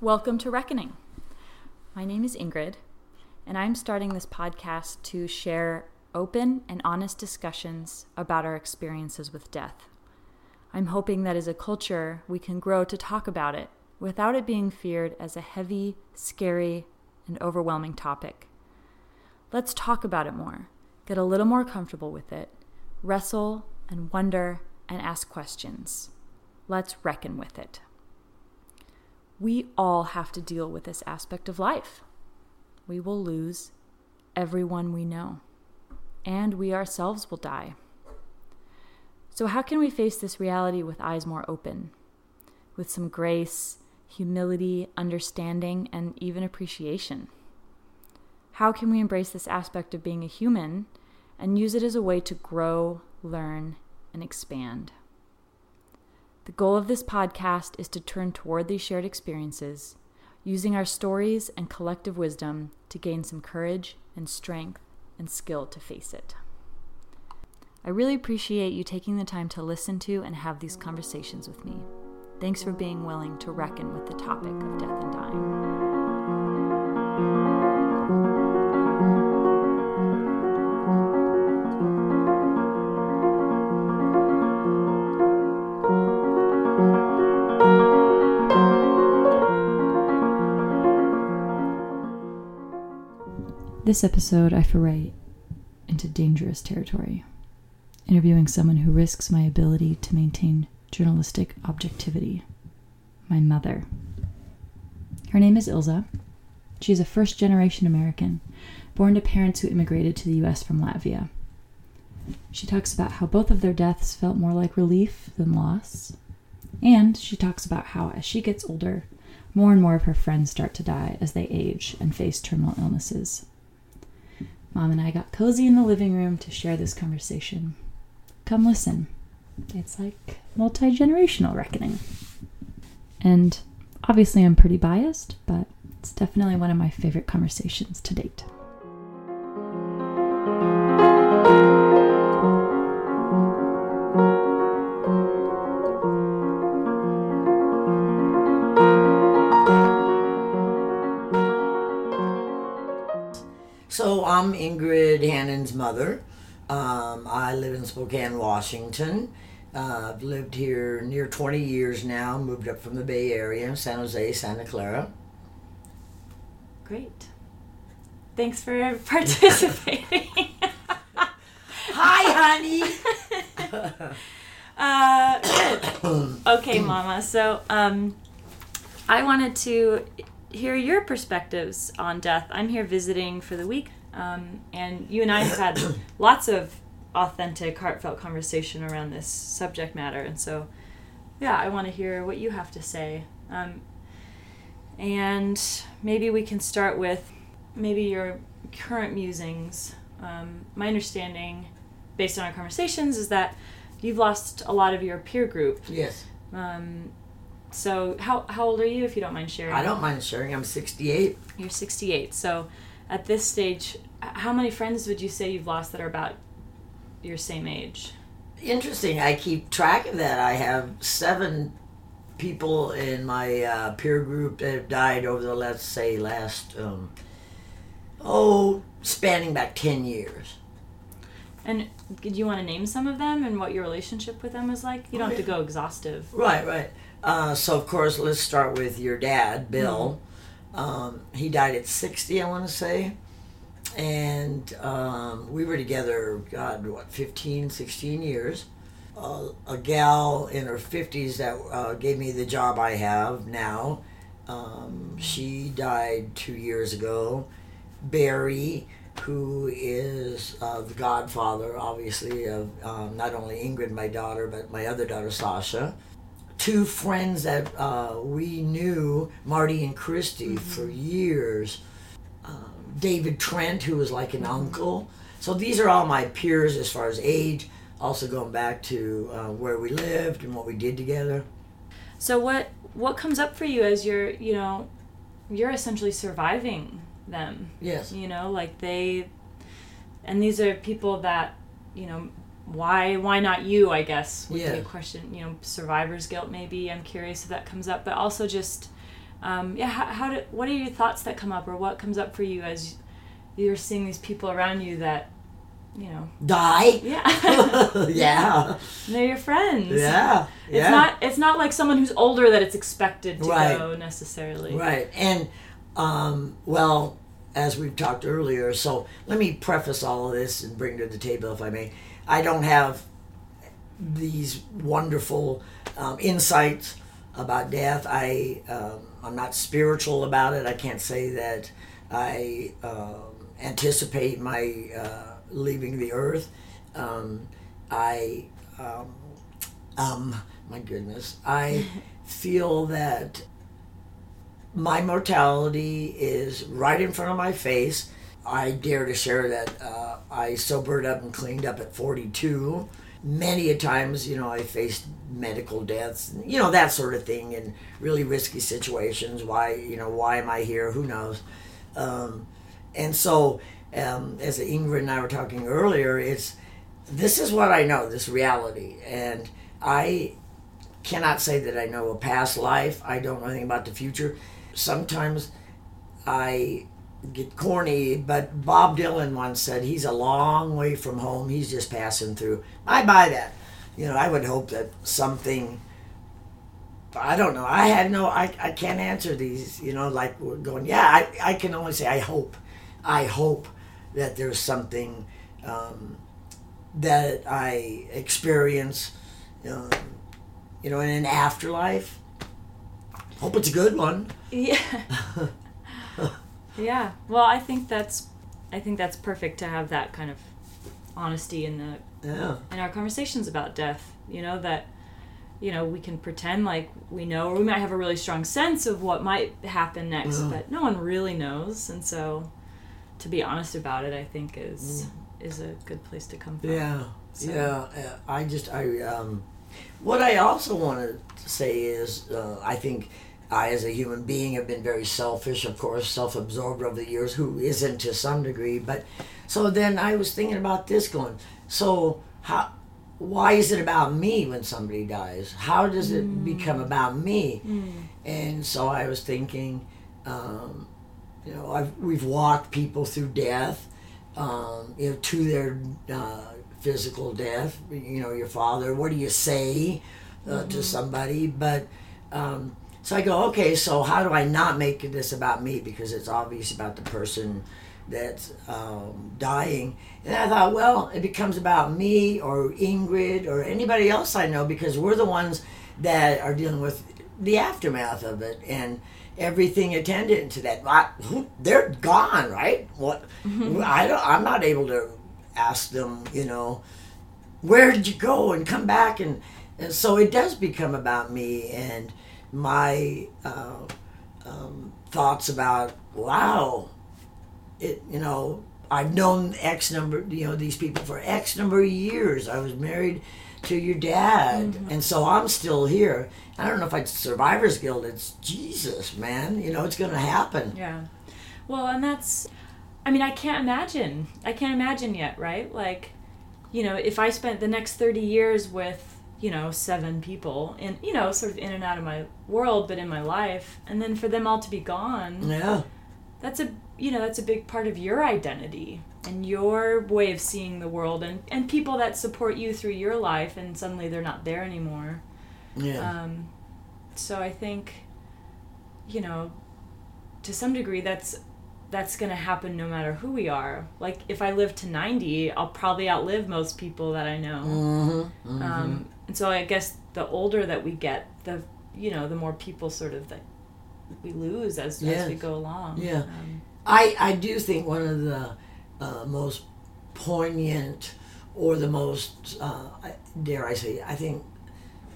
Welcome to Reckoning. My name is Ingrid, and I'm starting this podcast to share open and honest discussions about our experiences with death. I'm hoping that as a culture, we can grow to talk about it without it being feared as a heavy, scary, and overwhelming topic. Let's talk about it more, get a little more comfortable with it, wrestle and wonder and ask questions. Let's reckon with it we all have to deal with this aspect of life. We will lose everyone we know, and we ourselves will die. So, how can we face this reality with eyes more open, with some grace, humility, understanding, and even appreciation? How can we embrace this aspect of being a human and use it as a way to grow, learn, and expand? The goal of this podcast is to turn toward these shared experiences, using our stories and collective wisdom to gain some courage and strength and skill to face it. I really appreciate you taking the time to listen to and have these conversations with me. Thanks for being willing to reckon with the topic of death and dying. This episode, I foray into dangerous territory, interviewing someone who risks my ability to maintain journalistic objectivity my mother. Her name is Ilza. She is a first generation American, born to parents who immigrated to the US from Latvia. She talks about how both of their deaths felt more like relief than loss. And she talks about how, as she gets older, more and more of her friends start to die as they age and face terminal illnesses. Mom and I got cozy in the living room to share this conversation. Come listen. It's like multi generational reckoning. And obviously, I'm pretty biased, but it's definitely one of my favorite conversations to date. Ingrid Hannon's mother. Um, I live in Spokane, Washington. Uh, I've lived here near 20 years now, moved up from the Bay Area, San Jose, Santa Clara. Great. Thanks for participating. Hi, honey. uh, okay, Mama. So, um, I wanted to hear your perspectives on death. I'm here visiting for the week um, and you and I have had lots of authentic, heartfelt conversation around this subject matter. And so, yeah, I want to hear what you have to say. Um, and maybe we can start with maybe your current musings. Um, my understanding, based on our conversations, is that you've lost a lot of your peer group. Yes. Um, so how how old are you, if you don't mind sharing? I don't mind sharing. I'm 68. You're 68. So at this stage, how many friends would you say you've lost that are about your same age? Interesting. I keep track of that. I have seven people in my uh, peer group that have died over the let's say last um, oh spanning back 10 years and do you want to name some of them and what your relationship with them was like you don't have to go exhaustive right right uh, so of course let's start with your dad bill mm-hmm. Um, he died at 60 i want to say. And um, we were together god what 15 16 years. Uh, a gal in her 50s that uh, gave me the job i have now um, she died two years ago. Barry who is uh, the godfather obviously of um, not only ingrid my daughter but my other daughter sasha two friends that uh, we knew marty and christy mm-hmm. for years David Trent, who was like an uncle. So these are all my peers as far as age, also going back to uh, where we lived and what we did together. So what what comes up for you as you're you know you're essentially surviving them. Yes. You know, like they and these are people that, you know, why why not you, I guess, would yeah. be a question. You know, survivor's guilt maybe. I'm curious if that comes up. But also just Um, yeah, how, how do, what are your thoughts that come up, or what comes up for you as you're seeing these people around you that, you know, Die? yeah, yeah. they're your friends. Yeah. It's yeah. not. It's not like someone who's older that it's expected to Right. go necessarily. Right. And, um, well, as we've talked earlier, so let me preface all of this and bring to the table, if I may. I don't have these wonderful um, insights about death. I, um, I'm not spiritual about it. I can't say that I um, anticipate my uh, leaving the earth. Um, I, um, um, my goodness, I feel that my mortality is right in front of my face. I dare to share that uh, I sobered up and cleaned up at 42. Many a times, you know, I faced medical deaths, you know, that sort of thing, in really risky situations. Why, you know, why am I here? Who knows? Um, and so, um, as Ingrid and I were talking earlier, it's this is what I know, this reality, and I cannot say that I know a past life. I don't know anything about the future. Sometimes I get corny, but Bob Dylan once said he's a long way from home. He's just passing through. I buy that. You know, I would hope that something. I don't know. I had no. I, I can't answer these. You know, like we're going. Yeah, I, I can only say I hope. I hope that there's something um, that I experience. Um, you know, in an afterlife. Hope it's a good one. Yeah. yeah. Well, I think that's I think that's perfect to have that kind of honesty in the Yeah. in our conversations about death. You know that you know we can pretend like we know, or we might have a really strong sense of what might happen next, Yeah. but no one really knows. And so, to be honest about it, I think is is a good place to come from. Yeah. So- Yeah. I just I um, what I also want to say is uh, I think I as a human being have been very selfish, of course, self-absorbed over the years. Who isn't to some degree, but so then I was thinking about this, going so how. Why is it about me when somebody dies? How does it become about me? And so I was thinking, um, you know, I've, we've walked people through death, um, you know, to their uh, physical death. You know, your father. What do you say uh, to somebody? But um, so I go, okay. So how do I not make this about me? Because it's obvious about the person that's um, dying. And I thought, well, it becomes about me or Ingrid or anybody else I know because we're the ones that are dealing with the aftermath of it and everything attendant to that. I, who, they're gone, right? What? I don't, I'm not able to ask them, you know, where did you go and come back and, and so it does become about me and my uh, um, thoughts about wow it you know i've known x number you know these people for x number of years i was married to your dad and so i'm still here i don't know if it's survivors guild it's jesus man you know it's gonna happen Yeah. Well, and that's, I mean, I can't imagine. I can't imagine yet, right? Like, you know, if I spent the next 30 years with, you know, seven people and, you know, sort of in and out of my world, but in my life, and then for them all to be gone, yeah that's a, you know, that's a big part of your identity and your way of seeing the world and, and people that support you through your life and suddenly they're not there anymore. yeah Um, so I think, you know, to some degree, that's that's going to happen no matter who we are. Like if I live to ninety, I'll probably outlive most people that I know. mm-hmm, Um, and so I guess the older that we get, the you know, the more people sort of that we lose as as we go along. Yeah. Um, I, I do think one of the uh, most poignant or the most, uh, dare I say, I think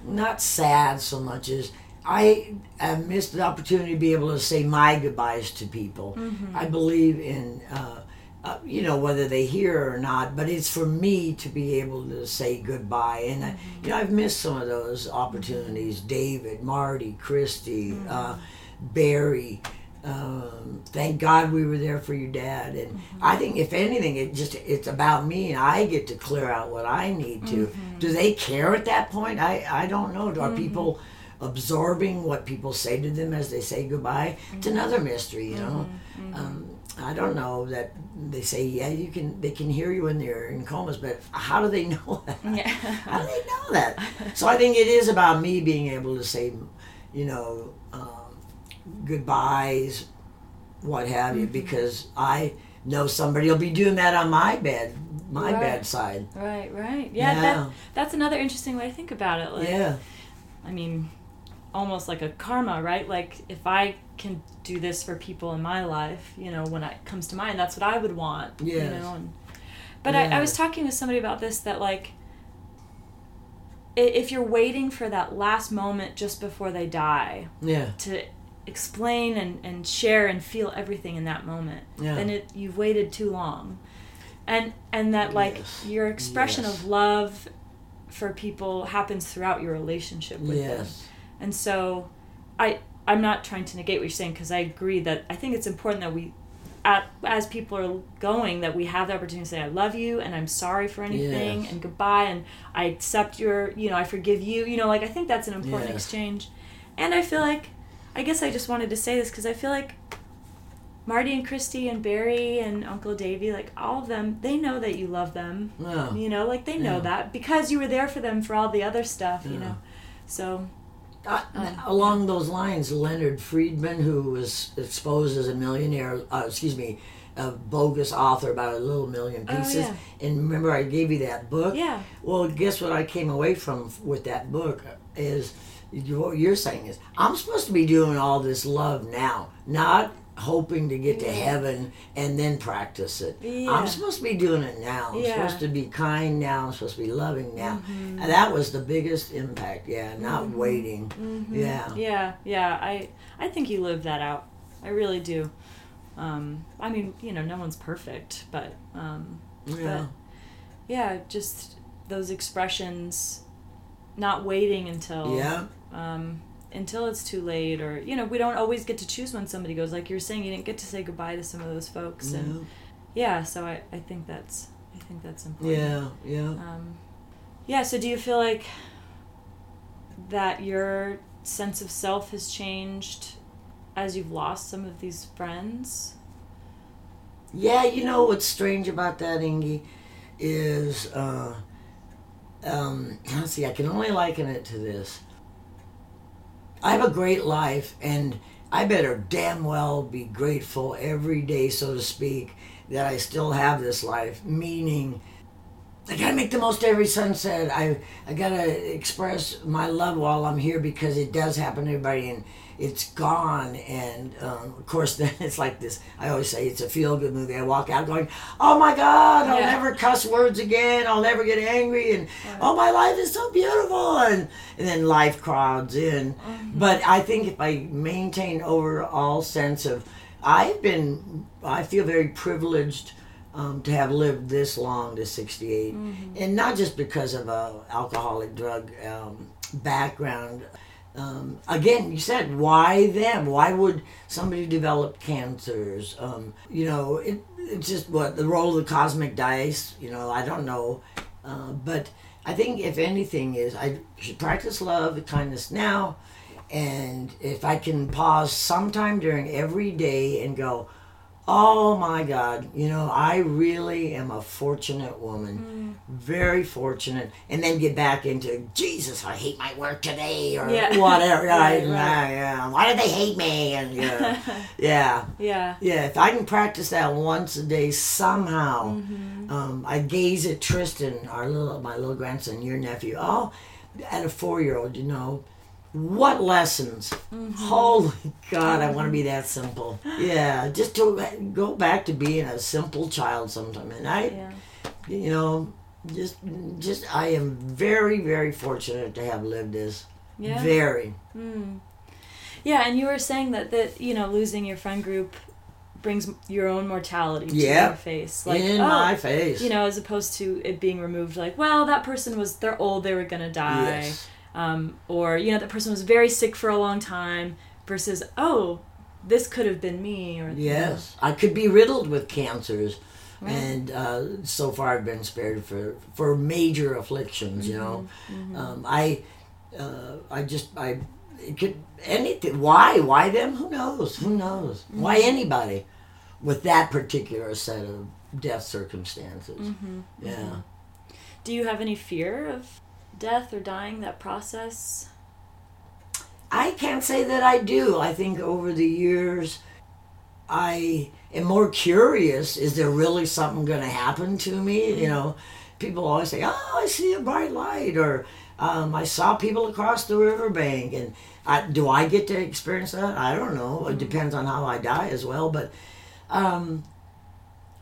not sad so much as I have missed the opportunity to be able to say my goodbyes to people. I believe in, uh, uh, you know, whether they hear or not, but it's for me to be able to say goodbye. And, I, you know, I've missed some of those opportunities. David, Marty, Christy, uh, Barry. Um, thank God we were there for your dad. And I think, if anything, it just it's about me, and I get to clear out what I need to. Do they care at that point? I I don't know. Are people absorbing what people say to them as they say goodbye. It's another mystery, you know. Um, I don't know that they say yeah you can they can hear you when they're in comas, but how do they know that? Yeah. How do they know that? So I think it is about me being able to say, you know, um, goodbyes, what have you, because I know somebody will be doing that on my bed, my Right. bedside. Right, right. Yeah, Yeah. That, that's another interesting way to think about it. Like, Yeah, I mean, almost like a karma, right? Like if I can do this for people in my life, you know, when it comes to mine, that's what I would want. You know. And, but I, I was talking with somebody about this that like, if you're waiting for that last moment just before they die yeah, to explain and, and share and feel everything in that moment, Yeah. then it you've waited too long. And and that like Yes. your expression Yes. of love for people happens throughout your relationship with them. And so, I I'm not trying to negate what you're saying because I agree that I think it's important that we, at, as people are going, that we have the opportunity to say I love you and I'm sorry for anything Yes. and goodbye and I accept your you know I forgive you you know like I think that's an important exchange, and I feel like, I guess I just wanted to say this because I feel like. Marty and Christy and Barry and Uncle Davy, like all of them, they know that you love them. no, You know, like they know Yeah. that because you were there for them for all the other stuff. You know, so Uh, along those lines, Leonard Friedman, who was exposed as a millionaire, uh, excuse me, a bogus author about a little million pieces. yeah. And remember, I gave you that book. yeah. Well, guess what I came away from with that book is what you're saying is I'm supposed to be doing all this love now, not hoping to get to heaven and then practice it. Yeah. I'm supposed to be doing it now. I'm Yeah. Mm-hmm. supposed to be kind now. I'm supposed to be loving now. And that was the biggest impact. Yeah, not waiting. Yeah. Yeah, yeah. I I think you live that out. I really do. Um, I mean, you know, no one's perfect, but um, Yeah. yeah, just those expressions, not waiting until Yeah. um, until it's too late, or you know, we don't always get to choose when somebody goes. Like you're saying, you didn't get to say goodbye to some of those folks, and yeah. So I, I think that's I think that's important. Yeah. Yeah. Um, yeah. So do you feel like that your sense of self has changed as you've lost some of these friends? Yeah, you know what's strange about that, Ingy, is uh, um, let's see. I can only liken it to this. I have a great life, and I better damn well be grateful every day, so to speak, that I still have this life. Meaning, I gotta make the most of every sunset. I I gotta express my love while I'm here because it does happen to everybody, and it's gone. And um, of course, then it's like this. I always say it's a feel good movie. I walk out going, "Oh my God, I'll Yeah. never cuss words again. I'll never get angry." And oh, my life is so beautiful. And and then life crowds in. But I think if I maintain overall sense of, I've been, I feel very privileged um, to have lived this long to 68 and not just because of a alcoholic drug um, background. Um, again you said why them? Why would somebody develop cancers? Um, you know it, it's just what the role of the cosmic dice you know i don't know. Uh, but i think if anything is i should practice love and kindness now. And if i can pause sometime during every day and go Oh my God, you know, I really am a fortunate woman. Very fortunate. And then get back into, Jesus, I hate my work today, or Yeah. whatever. Right, right, right. yeah. Why do they hate me? And yeah. yeah. Yeah. Yeah, if I can practice that once a day somehow, Mm-hmm. um, I gaze at Tristan, our little, my little grandson, your nephew. Oh, at a four-year-old, you know, what lessons? Mm-hmm. Holy God, I want to be that simple. Yeah, just to go back to being a simple child sometime. And I, Yeah. you know, just, just I am very, very fortunate to have lived this. Yeah. Very. Mm. Yeah, and you were saying that that you know losing your friend group brings your own mortality to Yeah. your face, like in oh, my face. you know, as opposed to it being removed. Like, well, that person was they're old, they were gonna die, Yes. Um, or you know, that person was very sick for a long time. Versus, oh, this could have been me, or Yes, I could be riddled with cancers, Right. and uh, so far I've been spared for for major afflictions. You know, Mm-hmm. um, I uh, I just I it could anything. Why? Why them? Who knows? Who knows? Why anybody with that particular set of death circumstances? Yeah. Do you have any fear of death or dying? That process. I can't say that I do. I think over the years, I am more curious. Is there really something going to happen to me? You know, people always say, "Oh, I see a bright light," or um, "I saw people across the riverbank." And I, do I get to experience that? I don't know. It depends on how I die as well. But um,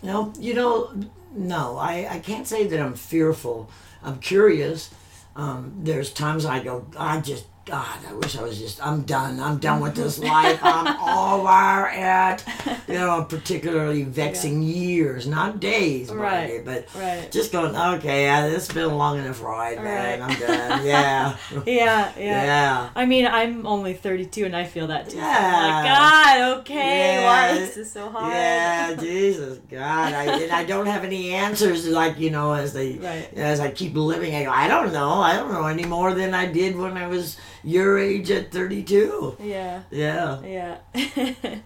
no, you know, no, I, I can't say that I'm fearful. I'm curious. Um, there's times I go, I just, God, I wish I was just, I'm done. I'm done with this life. I'm all over it. You know, particularly vexing years, not days, Right, but right. just going, okay, yeah, this has been a long enough ride, man. Right. I'm done. Yeah. Yeah, yeah. yeah. I mean, I'm only 32 and I feel that too. So Yeah. like, God, okay, why Yeah. is this so hard? Yeah, Jesus, God, I and I don't have any answers. Like you know, as they Right. as I keep living, I go, I don't know. I don't know any more than I did when I was your age at thirty-two. Yeah, Yeah. yeah.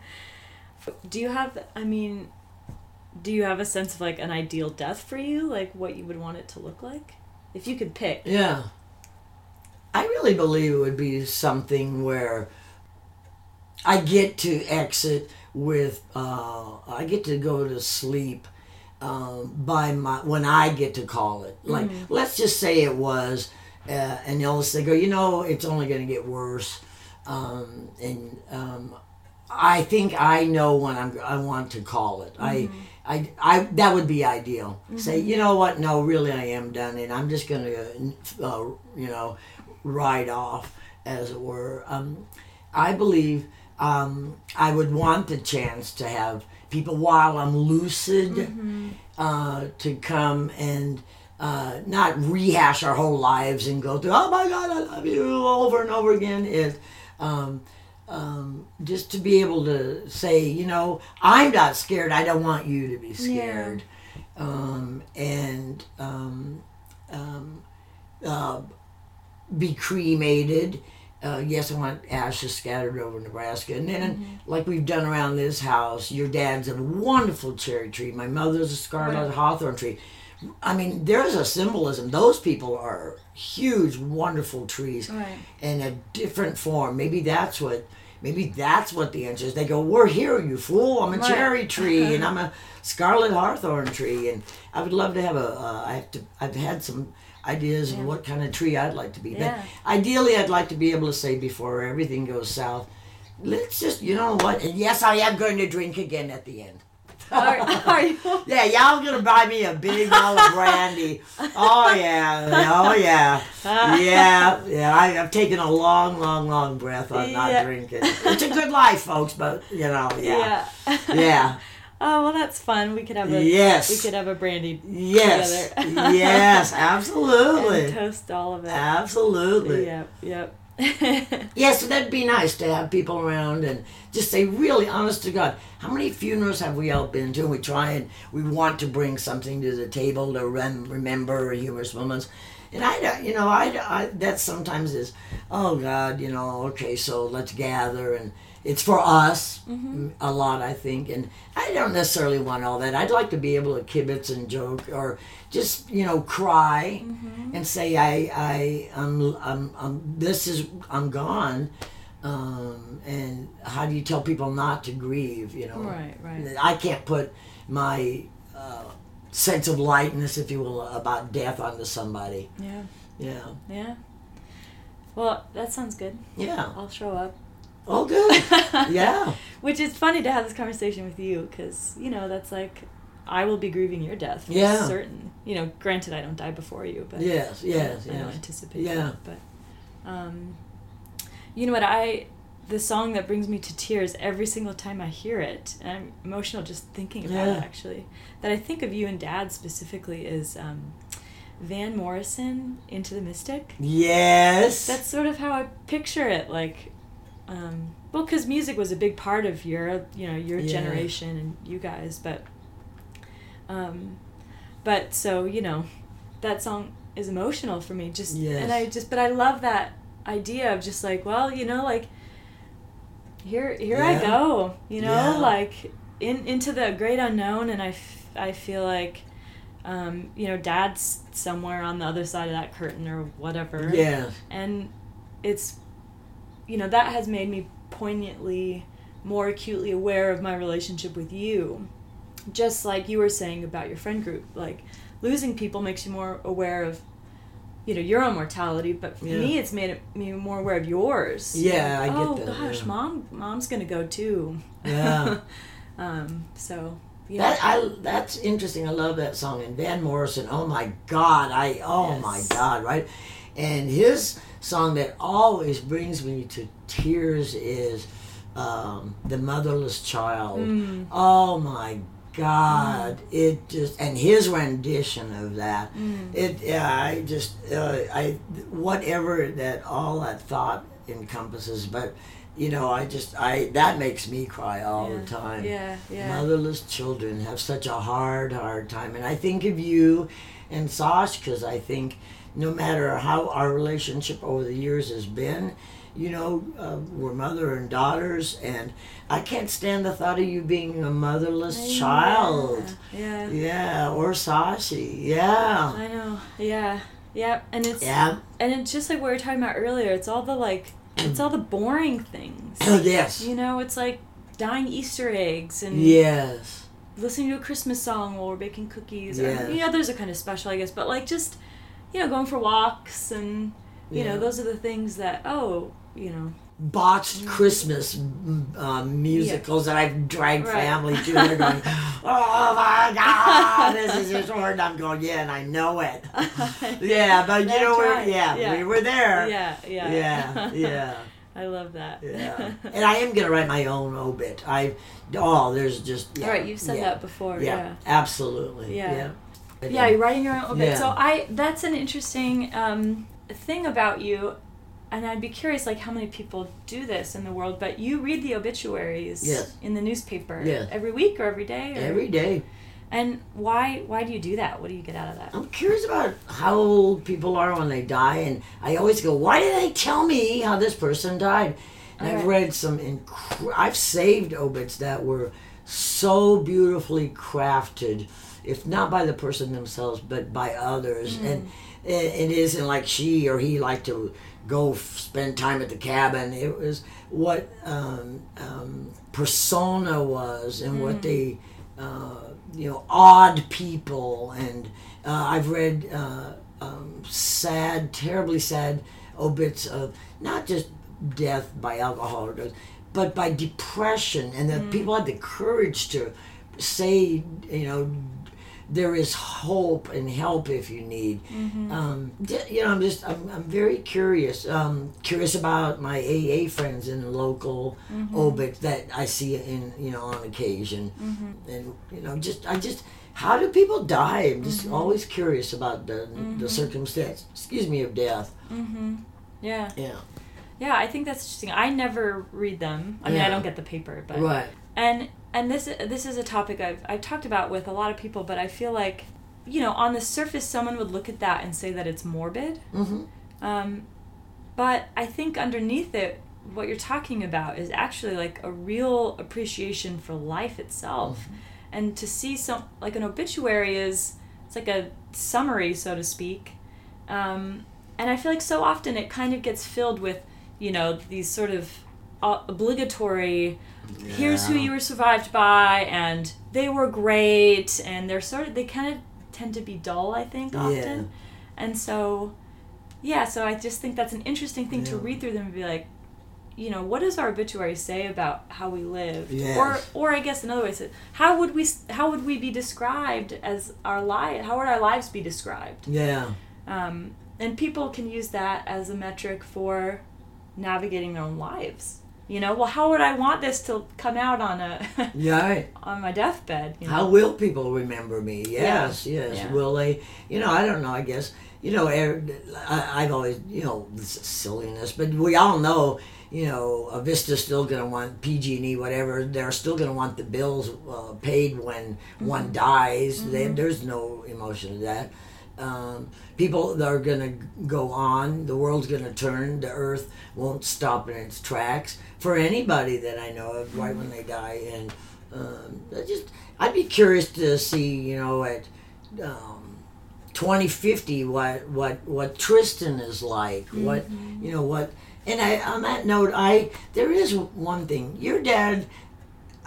do you have, I mean, do you have a sense of like an ideal death for you? Like what you would want it to look like? If you could pick. Yeah. I really believe it would be something where I get to exit with, uh, I get to go to sleep um, by my, when I get to call it. Like, let's just say it was, uh, and they'll say, go, you know, it's only going to get worse. Um, and um, I think I know when I'm, I want to call it. I, I, I, that would be ideal. Say, you know what? No, really, I am done, and I'm just gonna, uh, you know, ride off, as it were. Um, I believe um, I would want the chance to have people while I'm lucid uh, to come and uh, not rehash our whole lives and go through, oh my God, I love you over and over again. It, um, um, just to be able to say, you know, I'm not scared. I don't want you to be scared. Um, and um, um, uh, be cremated. Uh, yes, I want ashes scattered over Nebraska. And then, like we've done around this house, your dad's a wonderful cherry tree. My mother's a scarlet Right. hawthorn tree. I mean, there's a symbolism. Those people are huge, wonderful trees Right. in a different form. Maybe that's what. Maybe that's what the answer is. They go, "We're here, you fool! I'm a Right. cherry tree, and I'm a scarlet hawthorn tree, and I would love to have a. Uh, I have to. I've had some ideas of what kind of tree I'd like to be. Yeah. But ideally, I'd like to be able to say before everything goes south, let's just, you know what? And yes, I am going to drink again at the end. Are, are you? Yeah, y'all gonna buy me a big bottle of brandy. Oh yeah, oh yeah, yeah, yeah. I, I've taken a long, long, long breath on Yeah. not drinking. It's a good life, folks, but you know, yeah, Yeah. yeah, Oh well, that's fun. We could have a Yes. We could have a brandy yes, Together. yes, and absolutely, toast all of it. absolutely. Yep. Yep. Yes, that'd be nice to have people around and just say, really, honest to God, how many funerals have we all been to? And we try and we want to bring something to the table to rem- remember humorous moments. And I, don't- you know, I, I that sometimes is, oh God, you know, okay, so let's gather and it's for us a lot, I think. And I don't necessarily want all that. I'd like to be able to kibitz and joke or just, you know, cry and say, I, I, I'm, I'm, I'm, this is, I'm gone. Um, and how do you tell people not to grieve, you know? Right, right. I can't put my uh, sense of lightness, if you will, about death onto somebody. yeah. Yeah. Yeah. Well, that sounds good. Yeah. I'll show up. Oh, good. yeah. Which is funny to have this conversation with you because you know that's like I will be grieving your death. For Yeah. Certain. You know, granted I don't die before you, but Yes, yes, I don't anticipate. Yeah. that, but um, you know what I. The song that brings me to tears every single time I hear it, and I'm emotional just thinking about Yeah. it. Actually, that I think of you and Dad specifically is um, Van Morrison, "Into the Mystic." Yes. That's sort of how I picture it. Like, um, well, because music was a big part of your, you know, your Yeah. generation and you guys, but, um, but so you know, that song is emotional for me. Just Yes. and I just, but I love that idea of just like, well, you know, like here here I go, you know, Yeah. like in into the great unknown, and I, f- I feel like. Um, you know, dad's somewhere on the other side of that curtain or whatever. Yeah. and it's you know that has made me poignantly more acutely aware of my relationship with you just like you were saying about your friend group like losing people makes you more aware of you know your own mortality but for Yeah. me it's made it, me more aware of yours Yeah, I Like, get oh that, gosh yeah. mom mom's gonna go too Yeah. um so yeah That I that's interesting. I love that song. And Van Morrison, oh my God, I oh Yes. my God, right? And his song that always brings me to tears is um, "The Motherless Child." Mm. Oh my God! It just and his rendition of that. Mm. It yeah, I just uh, I whatever that all that thought encompasses, but. You know, I just I that makes me cry all yeah. the time yeah yeah motherless children have such a hard, hard time. And I think of you and Sash because I think no matter how our relationship over the years has been, you know, uh, we're mother and daughters, and I can't stand the thought of you being a motherless child. yeah Yeah, or Sashi. Yeah. I know. Yeah. Yeah. And it's Yeah. and it's just like what we were talking about earlier, it's all the like it's all the boring things. yes. You know, it's like dying Easter eggs and Yes. listening to a Christmas song while we're baking cookies. Yes. Or, know, those are kind of special, I guess. But like just, you know, going for walks and you Yeah. know, those are the things that oh, you know, botched Christmas mm, um, musicals that I've dragged Right. family to. They're going, oh my God, this is just hard. I'm going, yeah, and I know it. Yeah, but you That's know, right. yeah, Yeah. we were there. yeah, yeah, yeah, yeah. I love that. yeah. And I am going to write my own obit. I, oh, there's just, yeah. All right, you've said yeah, that before. Yeah, yeah. absolutely. Yeah. Yeah. You're writing your own obit. Yeah. So I that's an interesting um, thing about you, and I'd be curious like how many people do this in the world. But you read the obituaries Yes. in the newspaper Yes. every week or every day. Or, Every day. And why why do you do that? What do you get out of that? I'm curious about how old people are when they die, and I always go, "Why did they tell me how this person died?" And I've read some. Inc- I've saved obits that were so beautifully crafted, if not by the person themselves, but by others, and it, it isn't like she or he liked to go f- spend time at the cabin. It was what um, um, persona was and what they uh, you know, odd people, and uh, I've read uh, um, sad, terribly sad obits of not just death by alcohol or drugs, but by depression, and that people had the courage to say, you know, there is hope and help if you need. Um, you know, I'm just I'm, I'm very curious. Um, curious about my AA friends in the local obit that I see in you know on occasion, and you know just I just how do people die? I'm just always curious about the the circumstance. Excuse me of death. Mm-hmm. Yeah, Yeah. yeah. I think that's interesting. I never read them. I mean, I don't get the paper, but Right. and and this this is a topic I've I've talked about with a lot of people, but I feel like you know on the surface someone would look at that and say that it's morbid, Mm-hmm. um, but I think underneath it, what you're talking about is actually like a real appreciation for life itself, and to see some like an obituary is it's like a summary, so to speak, um, and I feel like so often it kind of gets filled with you know these sort of uh, obligatory here's who you were survived by and they were great and they're sort of they kind of tend to be dull i think often Yeah. and so yeah so i just think that's an interesting thing to read through them and be like you know what does our obituary say about how we lived Yes. or or i guess another way to how would we how would we be described as our life how would our lives be described Yeah. um, and people can use that as a metric for navigating their own lives you know well how would i want this to come out on a Yeah. On my deathbed you know? How will people remember me? Yes, yes. Yeah. Will they? You know, I don't know. I guess you know. er- I, I've always, you know, this is silliness, but we all know, you know, avista's still going to want PG&E, whatever. They're still going to want the bills uh, paid when one dies. They, there's no emotion to that. Um, people are going to go on. The world's going to turn. The earth won't stop in its tracks for anybody that I know of right when they die. And um, I just, I'd be curious to see, you know, at um, 2050 what what what Tristan is like. What you know what. And I, on that note, I there is one thing. Your dad,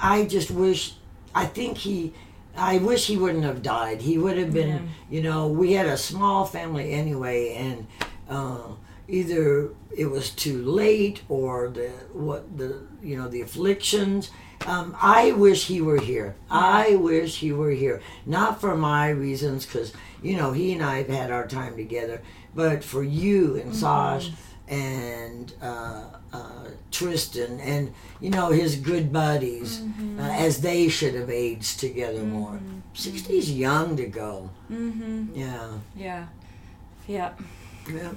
I just wish. I think he I wish he wouldn't have died. He would have been, Yeah. you know, we had a small family anyway, and uh, either it was too late or the what the you know the afflictions. Um, I wish he were here. I wish he were here, not for my reasons, because you know he and I have had our time together, but for you and Sash and uh, uh, Tristan and you know his good buddies, uh, as they should have aged together more. Sixty's young to go. Mm-hmm. Yeah, Yeah. Yeah. yeah.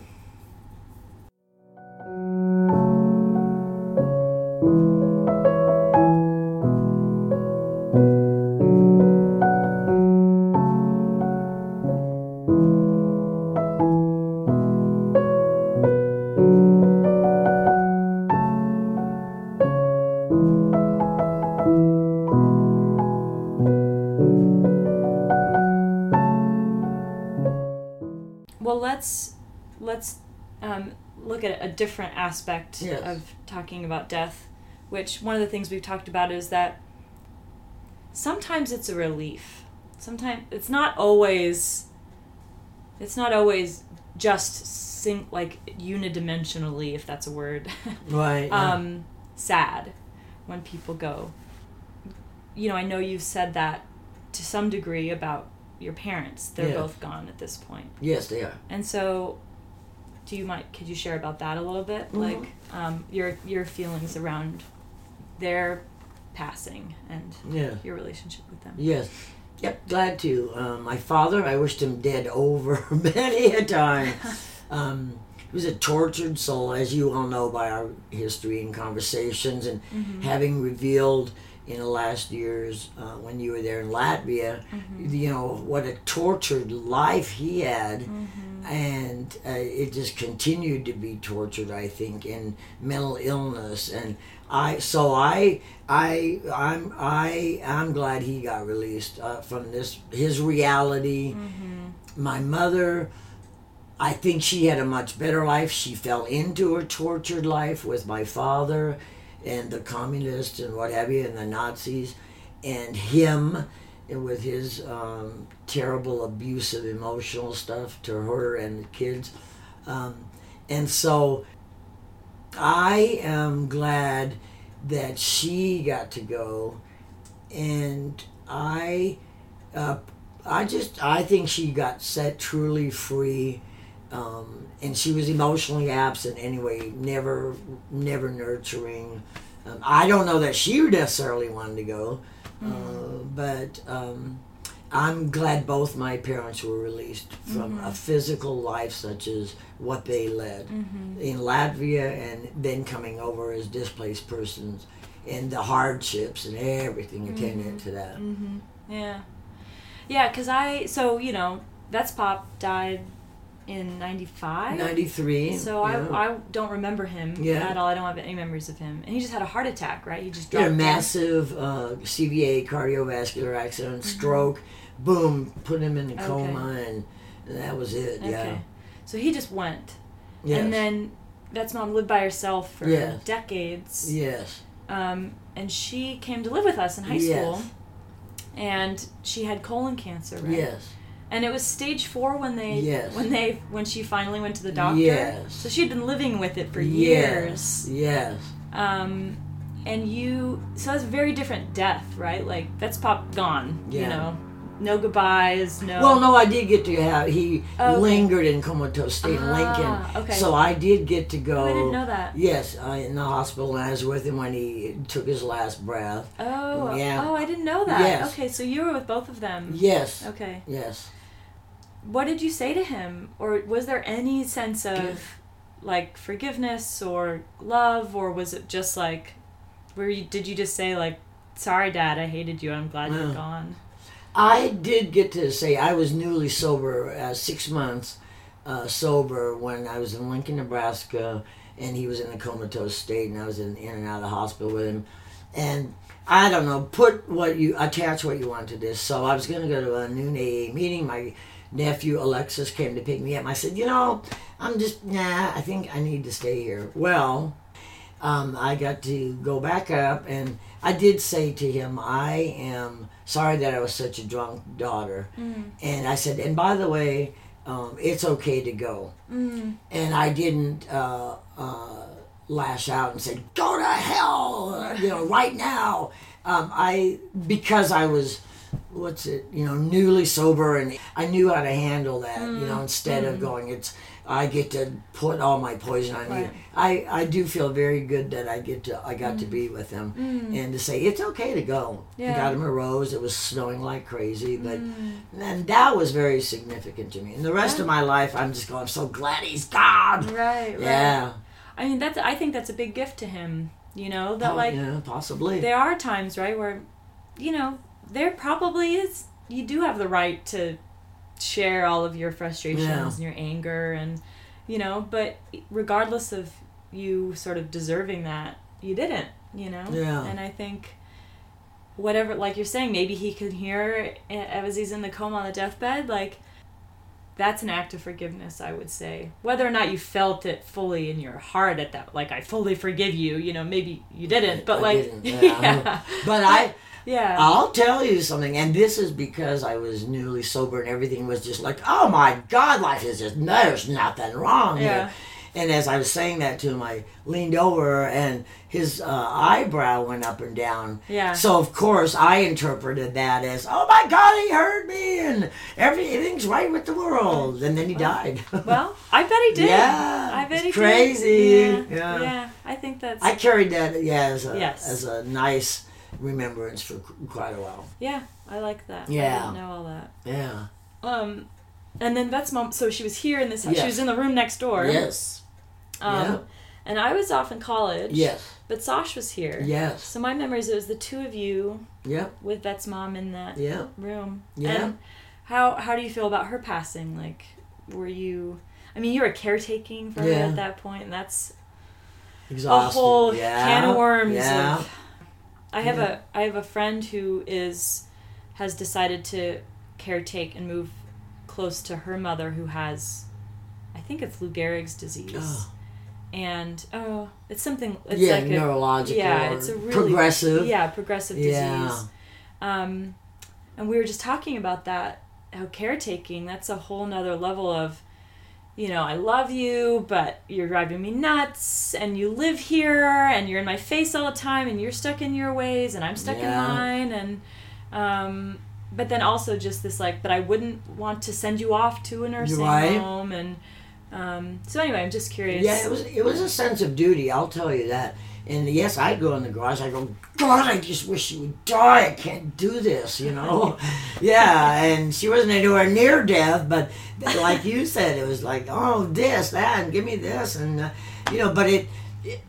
Well, let's um, look at a different aspect Yes. of talking about death, which one of the things we've talked about is that sometimes it's a relief. Sometimes it's not always. It's not always just sing like unidimensionally, if that's a word. Right. yeah. um, sad when people go. You know, I know you've said that to some degree about your parents. They're Yeah. both gone at this point. yes, they are. And so, do you might could you share about that a little bit, like um, your your feelings around their passing and Yeah. your relationship with them? Yes. Yep, glad to. Um, my father, I wished him dead over many a time. Um, he was a tortured soul, as you all know by our history and conversations, and having revealed in the last years uh, when you were there in Latvia, you know, what a tortured life he had. And uh, it just continued to be tortured, I think, in mental illness. And I, so I, I, I'm, I, I'm glad he got released uh, from this his reality. My mother, I think she had a much better life. She fell into a tortured life with my father and the communists and what have you, and the Nazis, and him with his um, terrible abusive emotional stuff to her and the kids. Um, and so I am glad that she got to go, and I, uh, I just I think she got set truly free, um, and she was emotionally absent anyway, never never nurturing. Um, I don't know that she necessarily wanted to go, uh, but um, I'm glad both my parents were released from a physical life such as what they led in Latvia and then coming over as displaced persons and the hardships and everything attendant to that. Mm-hmm. Yeah, yeah. Because I so you know that's Pop died in '95. 93. So yeah. I, I don't remember him Yeah. at all. I don't have any memories of him. And he just had a heart attack, right? He just a dropped dead. massive uh, CVA cardiovascular accident, stroke, boom, put him in a Mm-hmm. Okay. coma, and, and that was it. Yeah. Okay. So he just went. Yes. And then that's mom lived by herself for Yes. decades. yes. Um, and she came to live with us in high Yes. school. And she had colon cancer, right? Yes. And it was stage four when they Yes. when they when she finally went to the doctor. Yes. So she'd been living with it for Yes. years. Yes. Um, and you so that's a very different death, right? Like that's pop gone. Yeah. You know, no goodbyes, no. Well, no, I did get to have. He Oh, okay. lingered in comatose state in Ah, Lincoln. okay. So I did get to go. Oh, I didn't know that. Yes, I, in the hospital, and I was with him when he took his last breath. Oh, Yeah. oh, I didn't know that. Yes. Okay, so you were with both of them. Yes. Okay. Yes. What did you say to him, or was there any sense of like forgiveness or love, or was it just like, were you? Did you just say like, "Sorry, Dad, I hated you. I'm glad Yeah. you're gone"? I did get to say I was newly sober, uh, six months uh, sober when I was in Lincoln, Nebraska, and he was in a comatose state, and I was in, in and out of the hospital with him. And I don't know, put what you attach what you want to this. So I was going to go to a noon AA meeting. My nephew Alexis came to pick me up. I said, you know, I'm just nah. I think I need to stay here. Well, um, I got to go back up, and I did say to him, I am sorry that I was such a drunk daughter. Mm. And I said, and by the way, um, it's okay to go. Mm. And I didn't uh, uh, lash out and say, go to hell, you know, right now. Um, I because I was, what's it, you know, newly sober, and I knew how to handle that. You know, mm-hmm. instead of mm-hmm. going, it's I get to put all my poison on Right. you. I I do feel very good that I get to I got to mm. be with him mm. and to say it's okay to go. Yeah. Got him a rose. It was snowing like crazy, but mm. and that was very significant to me. And the rest of my life, I'm just going. I'm so glad he's gone. Right, right. Yeah. I mean, that's. I think that's a big gift to him. You know that Oh, like yeah, possibly. there are times right where, you know, there probably is. You do have the right to share all of your frustrations Yeah. and your anger and, you know, but regardless of you sort of deserving that, you didn't. You know. Yeah. And I think. Whatever, like you're saying, maybe he could hear as he's in the coma on the deathbed, like that's an act of forgiveness i would say whether or not you felt it fully in your heart at that like i fully forgive you you know maybe you didn't but I like didn't, yeah. yeah But I, yeah I'll tell you something, and this is because I was newly sober and everything was just like, oh my God, life is just there's nothing wrong Yeah. here. And as I was saying that to him, I leaned over and his uh, eyebrow went up and down. Yeah. So of course I interpreted that as, oh my God, he heard me and everything's right with the world. And then he died. well i bet he did Yeah, i bet he crazy. did yeah. Yeah. yeah i think that's I carried that, yeah, as a Yes. as a nice remembrance for quite a while. yeah i like that i Yeah. didn't know all that Yeah. um and then Vet's mom so she was here in this house she was in the room next door Yes. um Yeah. and i was off in college Yes. but Sash was here Yes. so my memories it was the two of you Yep. with Vet's mom in that Yeah. room. Yeah. And how how do you feel about her passing? Like, were you? I mean, you were caretaking for her at that point, and that's Exhausted. a whole yeah. can of worms. Yeah. Of, I have Yeah. a I have a friend who is has decided to caretake and move close to her mother who has, I think it's Lou Gehrig's disease. Oh. And oh, it's something. It's yeah, like a, neurological. yeah, or it's a really progressive. Yeah, progressive Yeah. disease. Um, and we were just talking about that. How caretaking that's a whole nother level of, you know, I love you, but you're driving me nuts, and you live here, and you're in my face all the time, and you're stuck in your ways, and I'm stuck Yeah. in mine, and, um, but then also just this like, but I wouldn't want to send you off to a nursing Right. home, and um, so anyway, I'm just curious. Yeah, it was it was a sense of duty. I'll tell you that. And yes, I go in the garage. I go, God, I just wish she would die. I can't do this, you know. yeah, and she wasn't anywhere near death, but like you said, it was like, oh, this, that, and give me this, and uh, you know. But it, it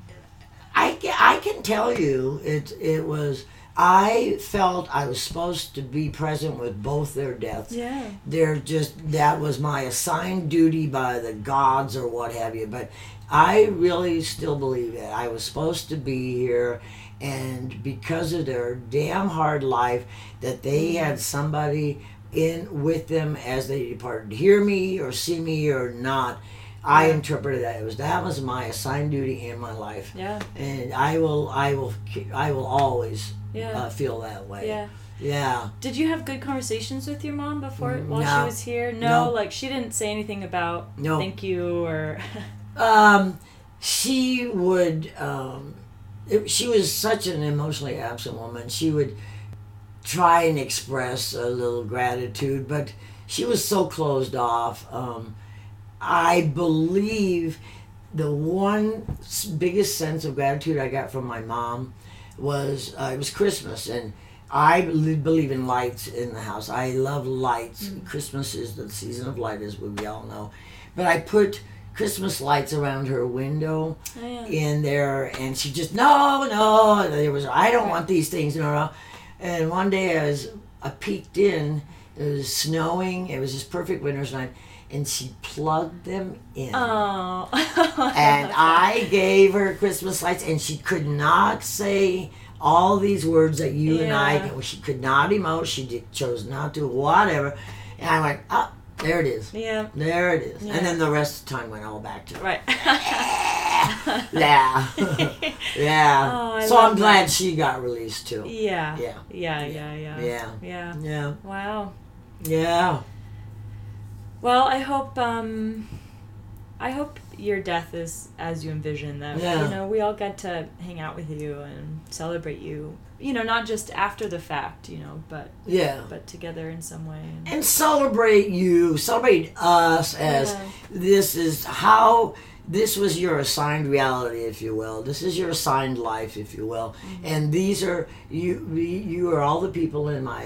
I I can tell you, it it was. I felt I was supposed to be present with both their deaths Yeah. they're just that was my assigned duty by the gods or what have you but i really still believe that i was supposed to be here and because of their damn hard life that they had somebody in with them as they departed hear me or see me or not i Yeah. interpreted that it was that was my assigned duty in my life Yeah. and i will i will i will always Yeah. uh, feel that way yeah. yeah Did you have good conversations with your mom before while she was here? No, No. like she didn't say anything about No. thank you or Um, she would. Um, it, she was such an emotionally absent woman. She would try and express a little gratitude, but she was so closed off. Um, I believe the one biggest sense of gratitude I got from my mom was uh, it was Christmas and. I believe in lights in the house. I love lights. Christmas is the season of light, as we all know. But I put Christmas lights around her window Oh, yeah. in there, and she just no, no. There was I don't want these things, no, no. And one day I was I peeked in. It was snowing. It was just perfect winter's night, and she plugged them in. Oh. and I gave her Christmas lights, and she could not say all these words that you and I. Yeah. She could not emote. She did, chose not to. Whatever. And I went, oh, there it is. yeah. There it is. Yeah. And then the rest of the time went all back to Right. yeah, yeah. Oh, I so I'm glad that. she got released too. yeah. Yeah. Yeah. Yeah. Yeah. Yeah. Yeah. Yeah, Wow. yeah. Well, I hope um I hope your death is as you envision that Yeah. you know, we all get to hang out with you and celebrate you. You know, not just after the fact, you know, but Yeah. but together in some way. And, And celebrate you, celebrate us as Yeah. this is how this was your assigned reality, if you will. This is your assigned life, if you will. Mm-hmm. And these are you. You are all the people in my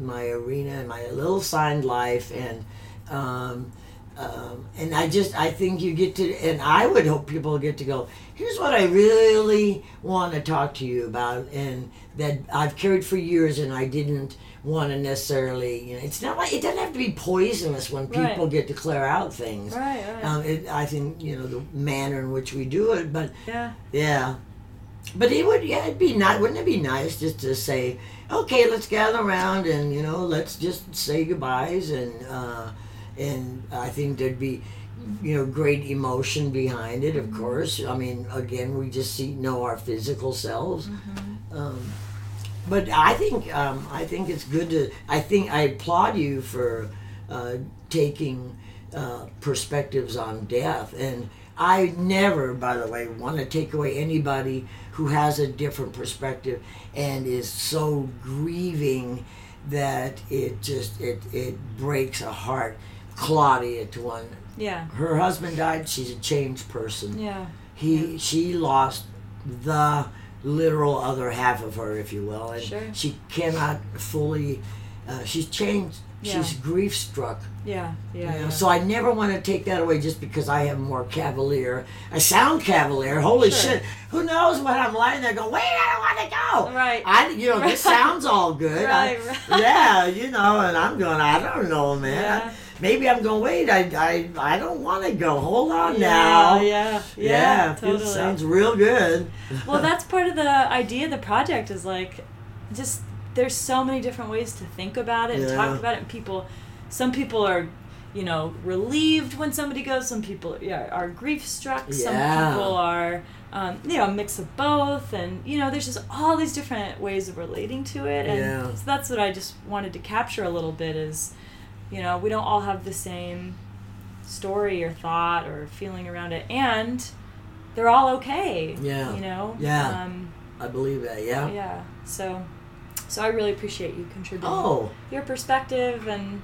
my arena, in my little assigned life, and um, um, and I just I think you get to, and I would hope people get to go. Here's what I really want to talk to you about, and that I've carried for years, and I didn't want to necessarily. You know, it's not like it doesn't have to be poisonous when people Right. get to clear out things. right, right. Um, it, I think you know the manner in which we do it, but yeah. yeah, but it would yeah it'd be nice. Wouldn't it be nice just to say, okay, let's gather around and you know let's just say goodbyes and uh, and I think there'd be you know great emotion behind it. Of course, I mean again we just see know our physical selves. Um, but I think um, I think it's good to. I think I applaud you for uh, taking uh, perspectives on death, and I never, by the way, want to take away anybody who has a different perspective and is so grieving that it just it it breaks a heart. Claudia, to one, Yeah. her husband died. She's a changed person Yeah. he she lost the literal other half of her if you will and Sure. she cannot fully uh, she's changed Yeah. she's grief struck Yeah. you Yeah. know? yeah. so i never want to take that away just because i am more cavalier i sound cavalier holy Sure. shit who knows when i'm lying there going wait i don't want to go Right. i you know this sounds all good I- Right, right. yeah you know and i'm going i don't know man Yeah. Maybe i'm going wait i i, I don't want to go hold on yeah, now Yeah. Yeah. yeah, totally. it sounds real good. well that's part of the idea of the project is like just there's so many different ways to think about it and Yeah. talk about it and people some people are you know relieved when somebody goes some people yeah, are grief struck some people are um, you know a mix of both and you know there's just all these different ways of relating to it and Yeah. so that's what i just wanted to capture a little bit is you know we don't all have the same story or thought or feeling around it and they're all okay Yeah. you know Yeah. um, I believe that. Yeah. yeah so so i really appreciate you contributing Oh, your perspective and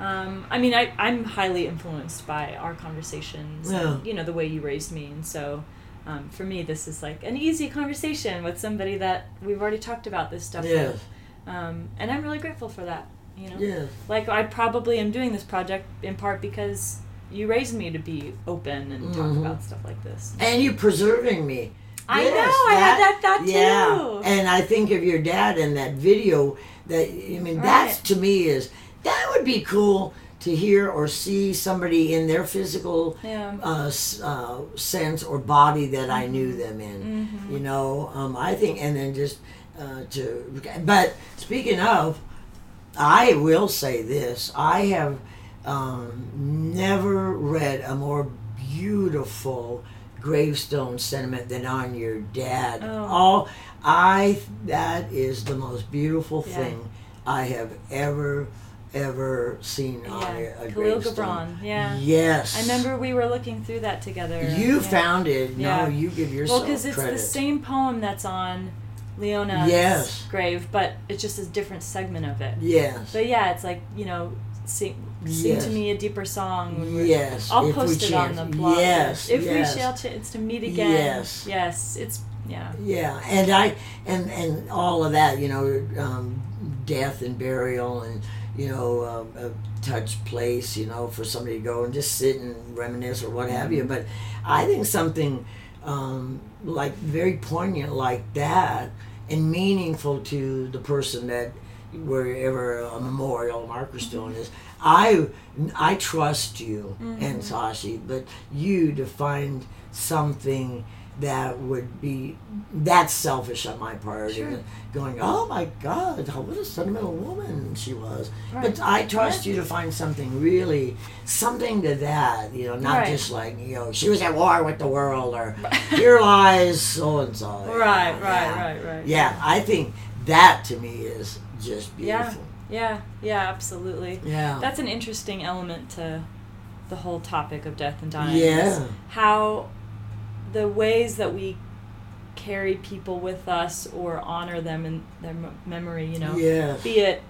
um, I mean, I, I'm highly influenced by our conversations Yeah. and, you know, the way you raised me. And so um, for me, this is like an easy conversation with somebody that we've already talked about this stuff Yes. with. Um, and I'm really grateful for that, you know? yes. Like, I probably am doing this project in part because you raised me to be open and talk Mhm. about stuff like this. And you preserving me. I Yes, know, I had that thought Yeah. too. And I think of your dad in that video. That I mean, Right. that's to me is that would be cool to hear or see somebody in their physical Yeah. uh, uh, sense or body that I knew them in. Mhm. You know, um, I think, and then just uh, to. But speaking of, I will say this: I have um, never read a more beautiful gravestone sentiment than on your dad. Oh. All I that is the most beautiful Yeah. thing I have ever ever seen on Yeah. a, a Khalil gravestone. Gibran, yeah. Yes. I remember we were looking through that together. You Yeah. found it. Yeah. No, you give yourself. Well, because it's credit. the same poem that's on Leona's Yes. grave, but it's just a different segment of it. Yes. But yeah, it's like you know, sing, sing Yes. to me a deeper song. when Yes. I'll if post it on the blog. Yes. If yes. we shall chance to meet again. Yes. Yes. It's yeah. Yeah, and I and and all of that, you know, um, death and burial, and you know, um, a touch place, you know, for somebody to go and just sit and reminisce or what have you. But I think something um, like very poignant like that and meaningful to the person that wherever a memorial marker mm-hmm. stone is. I I trust you mm-hmm. and Sashi, but you to find something that would be that's selfish on my part. Sure. and Going, oh my God, what a sentimental woman she was. Right. But I trust you to find something really, something to that. You know, not Right. just like you know she was at war with the world or here lies so and so. Right, right, right, right. Yeah, I think that to me is just beautiful. Yeah, yeah, yeah absolutely. Yeah. That's an interesting element to the whole topic of death and dying. Yeah. How the ways that we carry people with us or honor them in their m- memory, you know, Yeah. be it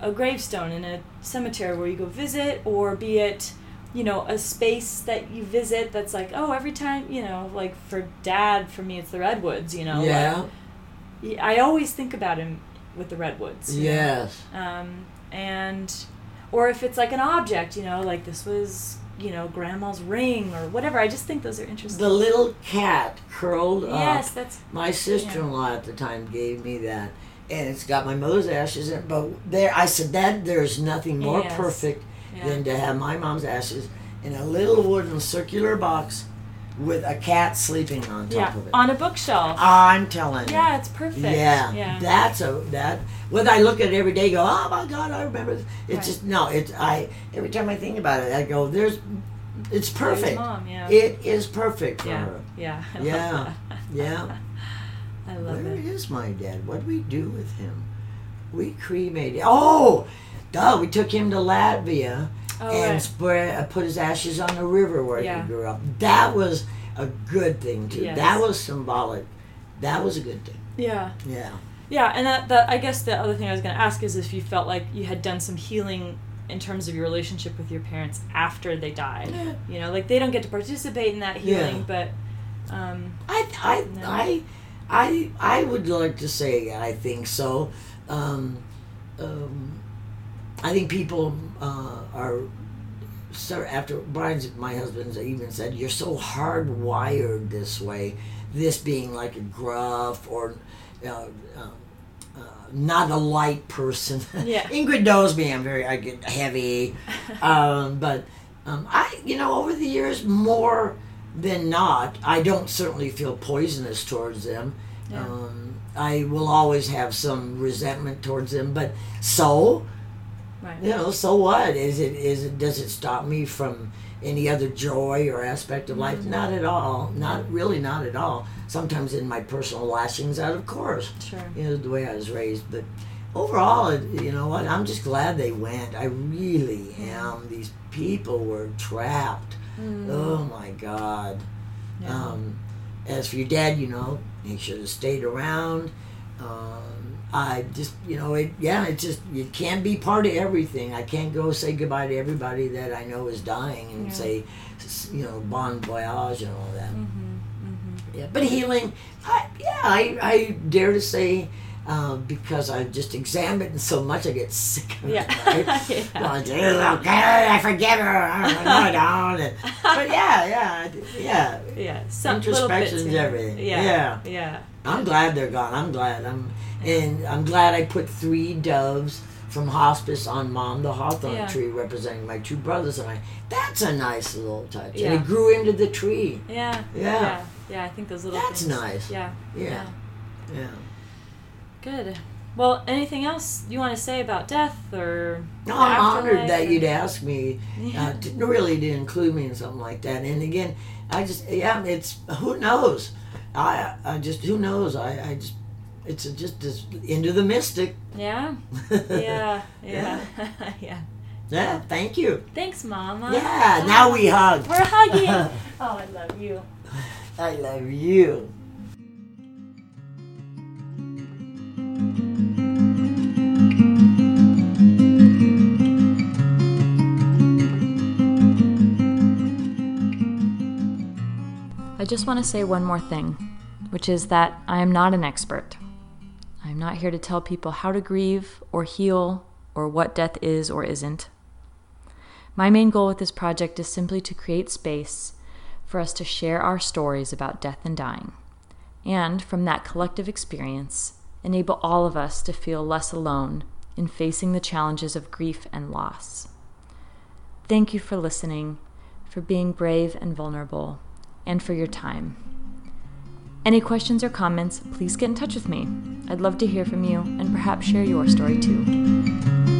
a gravestone in a cemetery where you go visit, or be it, you know, a space that you visit that's like, oh, every time, you know, like for dad, for me, it's the redwoods, you know. like, yeah. y- I always think about him with the redwoods. Yes. um, and or if it's like an object, you know, like this was you know grandma's ring or whatever. I just think those are interesting. The little cat curled yes, up. that's My sister-in-law at the time gave me that, and it's got my mother's ashes in it. But there, I said that there's nothing more Yes. perfect yeah. than to have my mom's ashes in a little wooden circular box with a cat sleeping on top yeah of it. on a bookshelf. I'm telling you. yeah, it's perfect. Yeah, yeah. that's a that. Whether I look at it every day, go, oh my God, I remember. This. It's Right. just no. It's I every time I think about it, I go, there's, it's perfect. Mom, yeah. It is perfect for yeah, her. yeah, I Yeah, yeah. I love Where it. is my dad? What do we do with him? We cremated. Oh, duh! We took him to Latvia Oh, and right. spread, uh, put his ashes on the river where Yeah. he grew up. That was a good thing too. Yes. That was symbolic. That was a good thing. Yeah, Yeah. yeah, and that, that I guess the other thing I was going to ask is if you felt like you had done some healing in terms of your relationship with your parents after they died. Yeah. You know, like they don't get to participate in that healing, Yeah. but um, I, I, No. I, I, I would like to say I think so. Um, um, I think people uh, are. So after Brian's, my husband's even said, "You're so hardwired this way." This being like a gruff or. Uh, uh, uh, not a light person. Yeah. Ingrid knows me. I'm very. I get heavy, um, but um, I, you know, over the years, more than not, I don't certainly feel poisonous towards them. Yeah. Um, I will always have some resentment towards them, but so right. you know, so what? Is it is it does it stop me from any other joy or aspect of life? Not at all. Not really. Not at all. Sometimes in my personal lashings out, of course Sure. you know the way I was raised. But overall, you know what? I'm just glad they went. I really am. These people were trapped. Oh my God. Mm. Yeah. Um, as for your dad, you know, he should have stayed around. Um, I just, you know, it. Yeah, it just you can't be part of everything. I can't go say goodbye to everybody that I know is dying and Yeah. say, you know, bon voyage and all that. Mm-hmm. Mm-hmm. Yeah, but healing, I, yeah, I, I dare to say, uh, because I just examined it so much, I get sick of Yeah. it. Right? Yeah. Okay, I forget her. I don't. And- but yeah, yeah, yeah. Yeah. Some little bits Introspection's everything. Yeah. Yeah. Yeah. I'm glad they're gone. I'm glad. I'm, and I'm glad I put three doves from hospice on mom, the hawthorn Yeah. tree representing my two brothers and I. That's a nice little touch. Yeah. And it grew into the tree. Yeah. Yeah. Yeah. Yeah. I think those little That's things. nice. Yeah. Yeah. Yeah. Good. Well, anything else you want to say about death or? No, I'm honored that or- you'd ask me uh, to, really to include me in something like that. And again, I just yeah, it's who knows. I I just who knows. I I just it's just this into the mystic. Yeah. Yeah. Yeah. yeah. Yeah. Thank you. Thanks, Mama. Yeah. Now we hug. We're hugging. oh, I love you. I love you. I just want to say one more thing, which is that I am not an expert. I'm not here to tell people how to grieve or heal or what death is or isn't. My main goal with this project is simply to create space for us to share our stories about death and dying, and from that collective experience, enable all of us to feel less alone in facing the challenges of grief and loss. Thank you for listening, for being brave and vulnerable, and for your time. Any questions or comments, please get in touch with me. I'd love to hear from you and perhaps share your story too.